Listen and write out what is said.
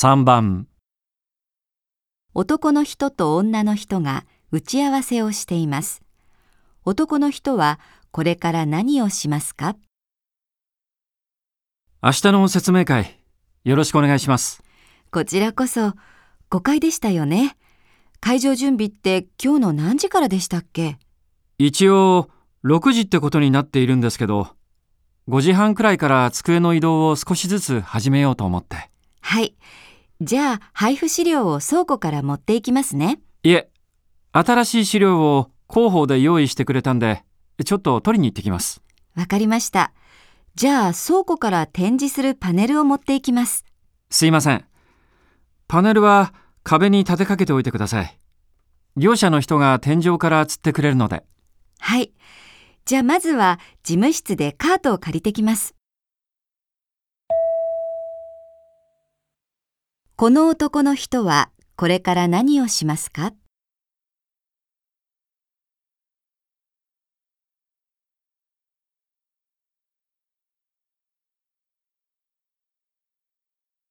3番、男の人と女の人が打ち合わせをしています。男の人はこれから何をしますか？明日の説明会、よろしくお願いします。こちらこそ誤解でしたよね。会場準備って今日の何時からでしたっけ？一応、6時ってことになっているんですけど、5時半くらいから机の移動を少しずつ始めようと思って。はい。じゃあ配布資料を倉庫から持っていきますね。いえ、新しい資料を広報で用意してくれたんで、ちょっと取りに行ってきます。わかりました。じゃあ倉庫から展示するパネルを持っていきます。すいません。パネルは壁に立てかけておいてください。業者の人が天井から吊ってくれるので。はい。じゃあまずは事務室でカートを借りてきます。この男の人はこれから何をしますか？